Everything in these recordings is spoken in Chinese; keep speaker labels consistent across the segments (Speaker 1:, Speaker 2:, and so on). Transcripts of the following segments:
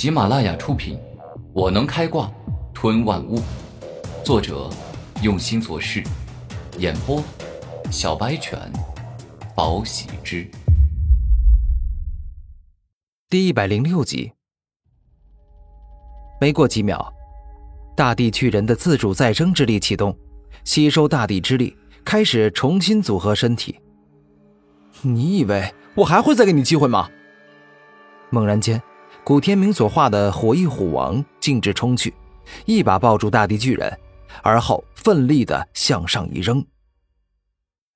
Speaker 1: 喜马拉雅出品，《我能开挂吞万物》，作者用心做事，演播小白犬，宝喜之，
Speaker 2: 第一百零六集。没过几秒，大地巨人的自主再生之力启动，吸收大地之力，开始重新组合身体。
Speaker 3: 你以为我还会再给你机会吗？
Speaker 2: 猛然间，古天明所画的火翼虎王径直冲去，一把抱住大地巨人，而后奋力的向上一扔。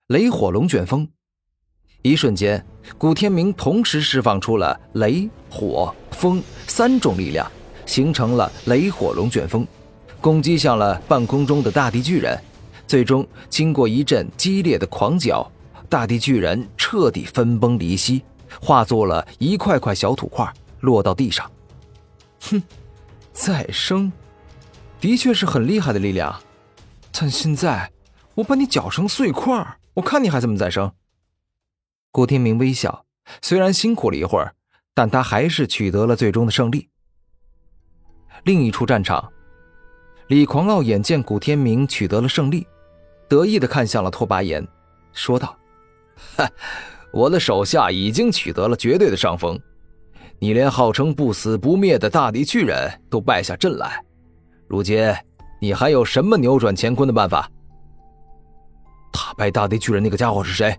Speaker 2: 雷火龙卷风，一瞬间，古天明同时释放出了雷、火、风三种力量，形成了雷火龙卷风，攻击向了半空中的大地巨人。最终，经过一阵激烈的狂搅，大地巨人彻底分崩离析。化作了一块块小土块，落到地上。
Speaker 3: 哼，再生，的确是很厉害的力量，但现在我把你搅成碎块，我看你还怎么再生。
Speaker 2: 顾天明微笑，虽然辛苦了一会儿，但他还是取得了最终的胜利。另一处战场，李狂傲眼见古天明取得了胜利，得意的看向了拓跋炎，说道：“
Speaker 4: 哈。”我的手下已经取得了绝对的上风，你连号称不死不灭的大地巨人都败下阵来，如今你还有什么扭转乾坤的办法？
Speaker 3: 打败大地巨人那个家伙是谁？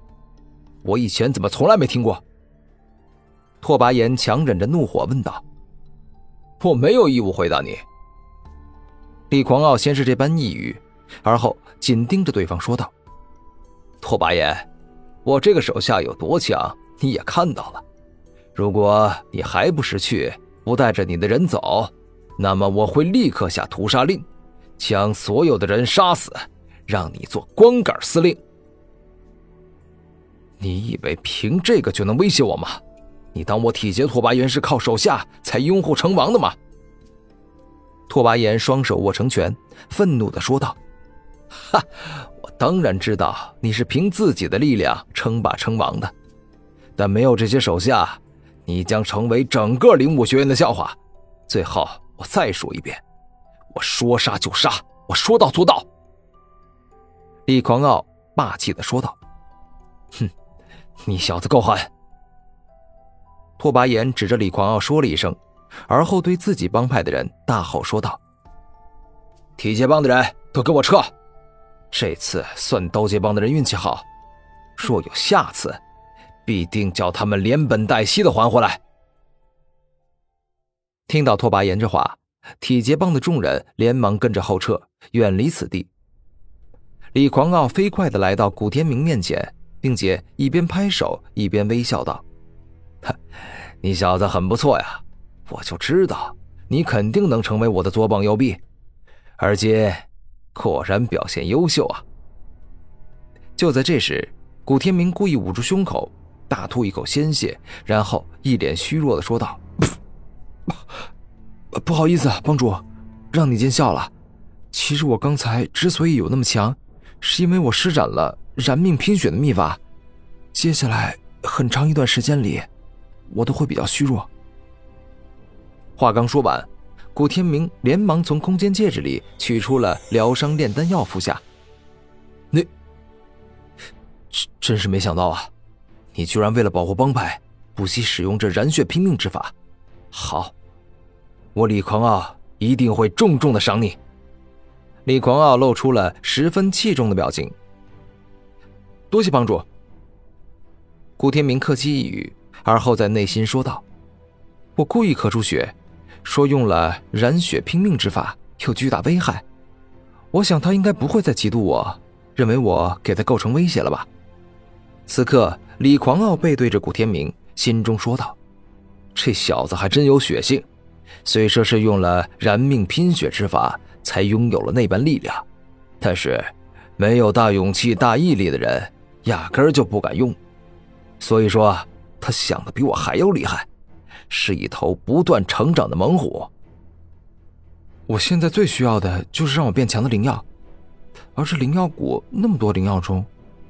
Speaker 3: 我以前怎么从来没听过？
Speaker 2: 拓跋炎强忍着怒火问道。
Speaker 4: 我没有义务回答你。
Speaker 2: 李狂傲先是这般一语，而后紧盯着对方说道：“
Speaker 4: 拓跋炎。”我这个手下有多强，你也看到了。如果你还不识趣，不带着你的人走，那么我会立刻下屠杀令，将所有的人杀死，让你做光杆司令。你以为凭这个就能威胁我吗？你当我体劫拓跋炎是靠手下才拥护成王的吗？
Speaker 2: 拓跋炎双手握成拳，愤怒的说道：“
Speaker 4: 哈！”我当然知道你是凭自己的力量称霸称王的，但没有这些手下，你将成为整个灵武学院的笑话。最后，我再说一遍，我说杀就杀，我说到做到。”
Speaker 2: 李狂傲霸气的说道。
Speaker 4: “哼，你小子够狠！”
Speaker 2: 拓跋炎指着李狂傲说了一声，而后对自己帮派的人大吼说道：“
Speaker 4: 体界帮的人都给我撤！”这次算刀剑帮的人运气好，若有下次，必定叫他们连本带息的还回来。
Speaker 2: 听到拓跋炎这话，体劫帮的众人连忙跟着后撤，远离此地。李狂傲飞快的来到古天明面前，并且一边拍手一边微笑道：“
Speaker 4: 你小子很不错呀，我就知道你肯定能成为我的左膀右臂，而今。”果然表现优秀啊！
Speaker 2: 就在这时，古天明故意捂住胸口，大吐一口鲜血，然后一脸虚弱的说道：“
Speaker 3: 不好意思，帮主，让你见笑了。其实我刚才之所以有那么强，是因为我施展了燃命拼血的秘法。接下来很长一段时间里，我都会比较虚弱。”
Speaker 2: 话刚说完。古天明连忙从空间戒指里取出了疗伤炼丹药服下。
Speaker 3: 你，真真是没想到啊！你居然为了保护帮派，不惜使用这染血拼命之法。好，我李狂傲一定会重重的赏你。
Speaker 2: 李狂傲露出了十分器重的表情。
Speaker 3: 多谢帮主。
Speaker 2: 古天明客气一语，而后在内心说道：“我故意咳出血。”说用了染血拼命之法有巨大危害，我想他应该不会再嫉妒我，认为我给他构成威胁了吧？此刻，李狂傲背对着古天明，心中说道：“
Speaker 4: 这小子还真有血性，虽说是用了燃命拼血之法才拥有了那般力量，但是没有大勇气、大毅力的人，压根就不敢用。所以说，他想的比我还要厉害。”是一头不断成长的猛虎。
Speaker 3: 我现在最需要的就是让我变强的灵药，而这灵药谷那么多灵药中，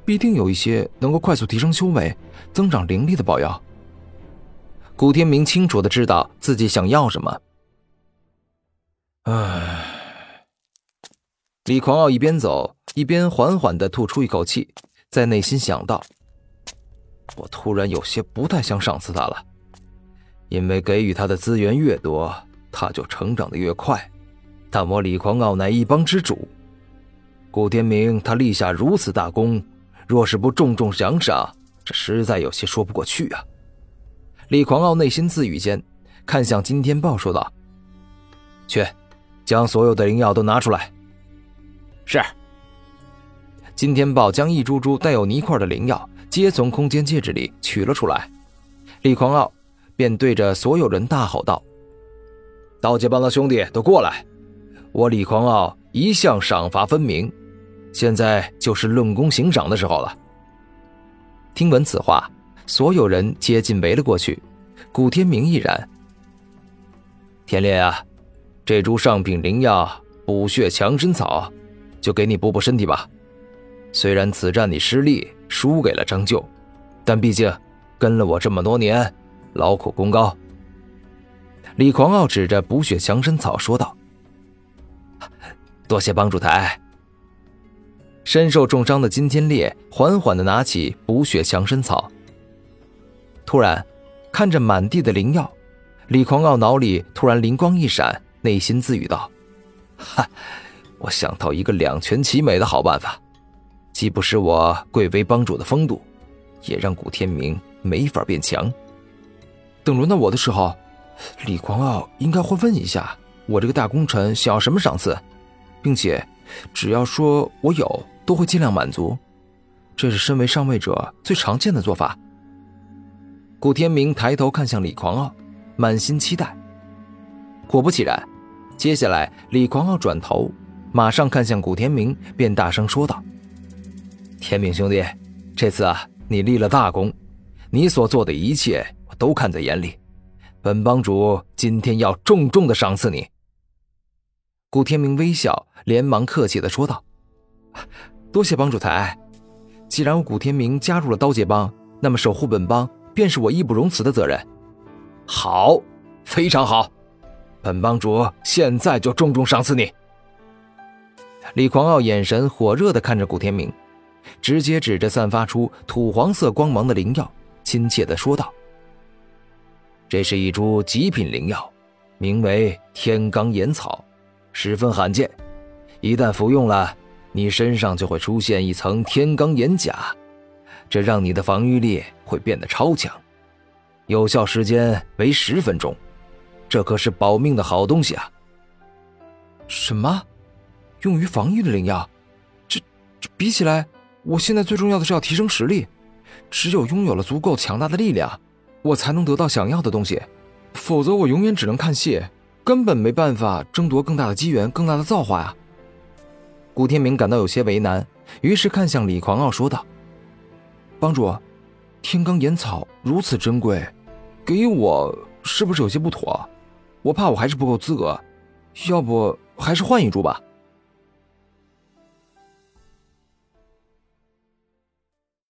Speaker 3: 必定有一些能够快速提升修为、增长灵力的宝药。
Speaker 2: 古天明清楚的知道自己想要什么，唉。李狂傲一边走一边缓缓的吐出一口气，在内心想到：“我突然有些不太像上次他了，因为给予他的资源越多，他就成长的越快。但我李狂傲乃一帮之主，古天明他立下如此大功，若是不重重奖赏，这实在有些说不过去啊。”李狂傲内心自语间，看向金天豹说道：“去，将所有的灵药都拿出来。”
Speaker 4: 是。
Speaker 2: 金天豹将一株株带有泥块的灵药皆从空间戒指里取了出来，李狂傲便对着所有人大吼道：“刀剑帮的兄弟都过来！我李狂傲一向赏罚分明，现在就是论功行赏的时候了。”听闻此话，所有人接近围了过去，古天明亦然。天烈啊，这株上品灵药补血强身草。就给你补补身体吧。虽然此战你失利，输给了张舅，但毕竟跟了我这么多年，劳苦功高。李狂傲指着补血强身草说道：“多谢帮主台。”身受重伤的金天烈缓缓的拿起补血强身草。突然，看着满地的灵药，李狂傲脑里突然灵光一闪，内心自语道：“哈。”我想到一个两全其美的好办法，既不失我贵为帮主的风度，也让古天明没法变强。
Speaker 3: 等轮到我的时候，李狂傲应该会问一下我这个大功臣想要什么赏赐，并且只要说我有，都会尽量满足。这是身为上位者最常见的做法。
Speaker 2: 古天明抬头看向李狂傲，满心期待。果不其然，接下来李狂傲转头。马上看向古天明，便大声说道：“天明兄弟，这次啊，你立了大功，你所做的一切我都看在眼里。本帮主今天要重重的赏赐你。”古天明微笑，连忙客气的说道：“
Speaker 3: 多谢帮主抬爱。既然我古天明加入了刀界帮，那么守护本帮便是我义不容辞的责任。”
Speaker 2: 好，非常好，本帮主现在就重重赏赐你。李狂傲眼神火热地看着古天明，直接指着散发出土黄色光芒的灵药，亲切地说道：“这是一株极品灵药，名为天罡岩草，十分罕见。一旦服用了，你身上就会出现一层天罡岩甲，这让你的防御力会变得超强，有效时间为十分钟。这可是保命的好东西啊！”
Speaker 3: 什么？用于防御的灵药，这这比起来，我现在最重要的是要提升实力。只有拥有了足够强大的力量，我才能得到想要的东西。否则，我永远只能看戏，根本没办法争夺更大的机缘、更大的造化呀。
Speaker 2: 古天明感到有些为难，于是看向李狂傲说道：“
Speaker 3: 帮主，天罡岩草如此珍贵，给我是不是有些不妥？我怕我还是不够资格，要不还是换一株吧。”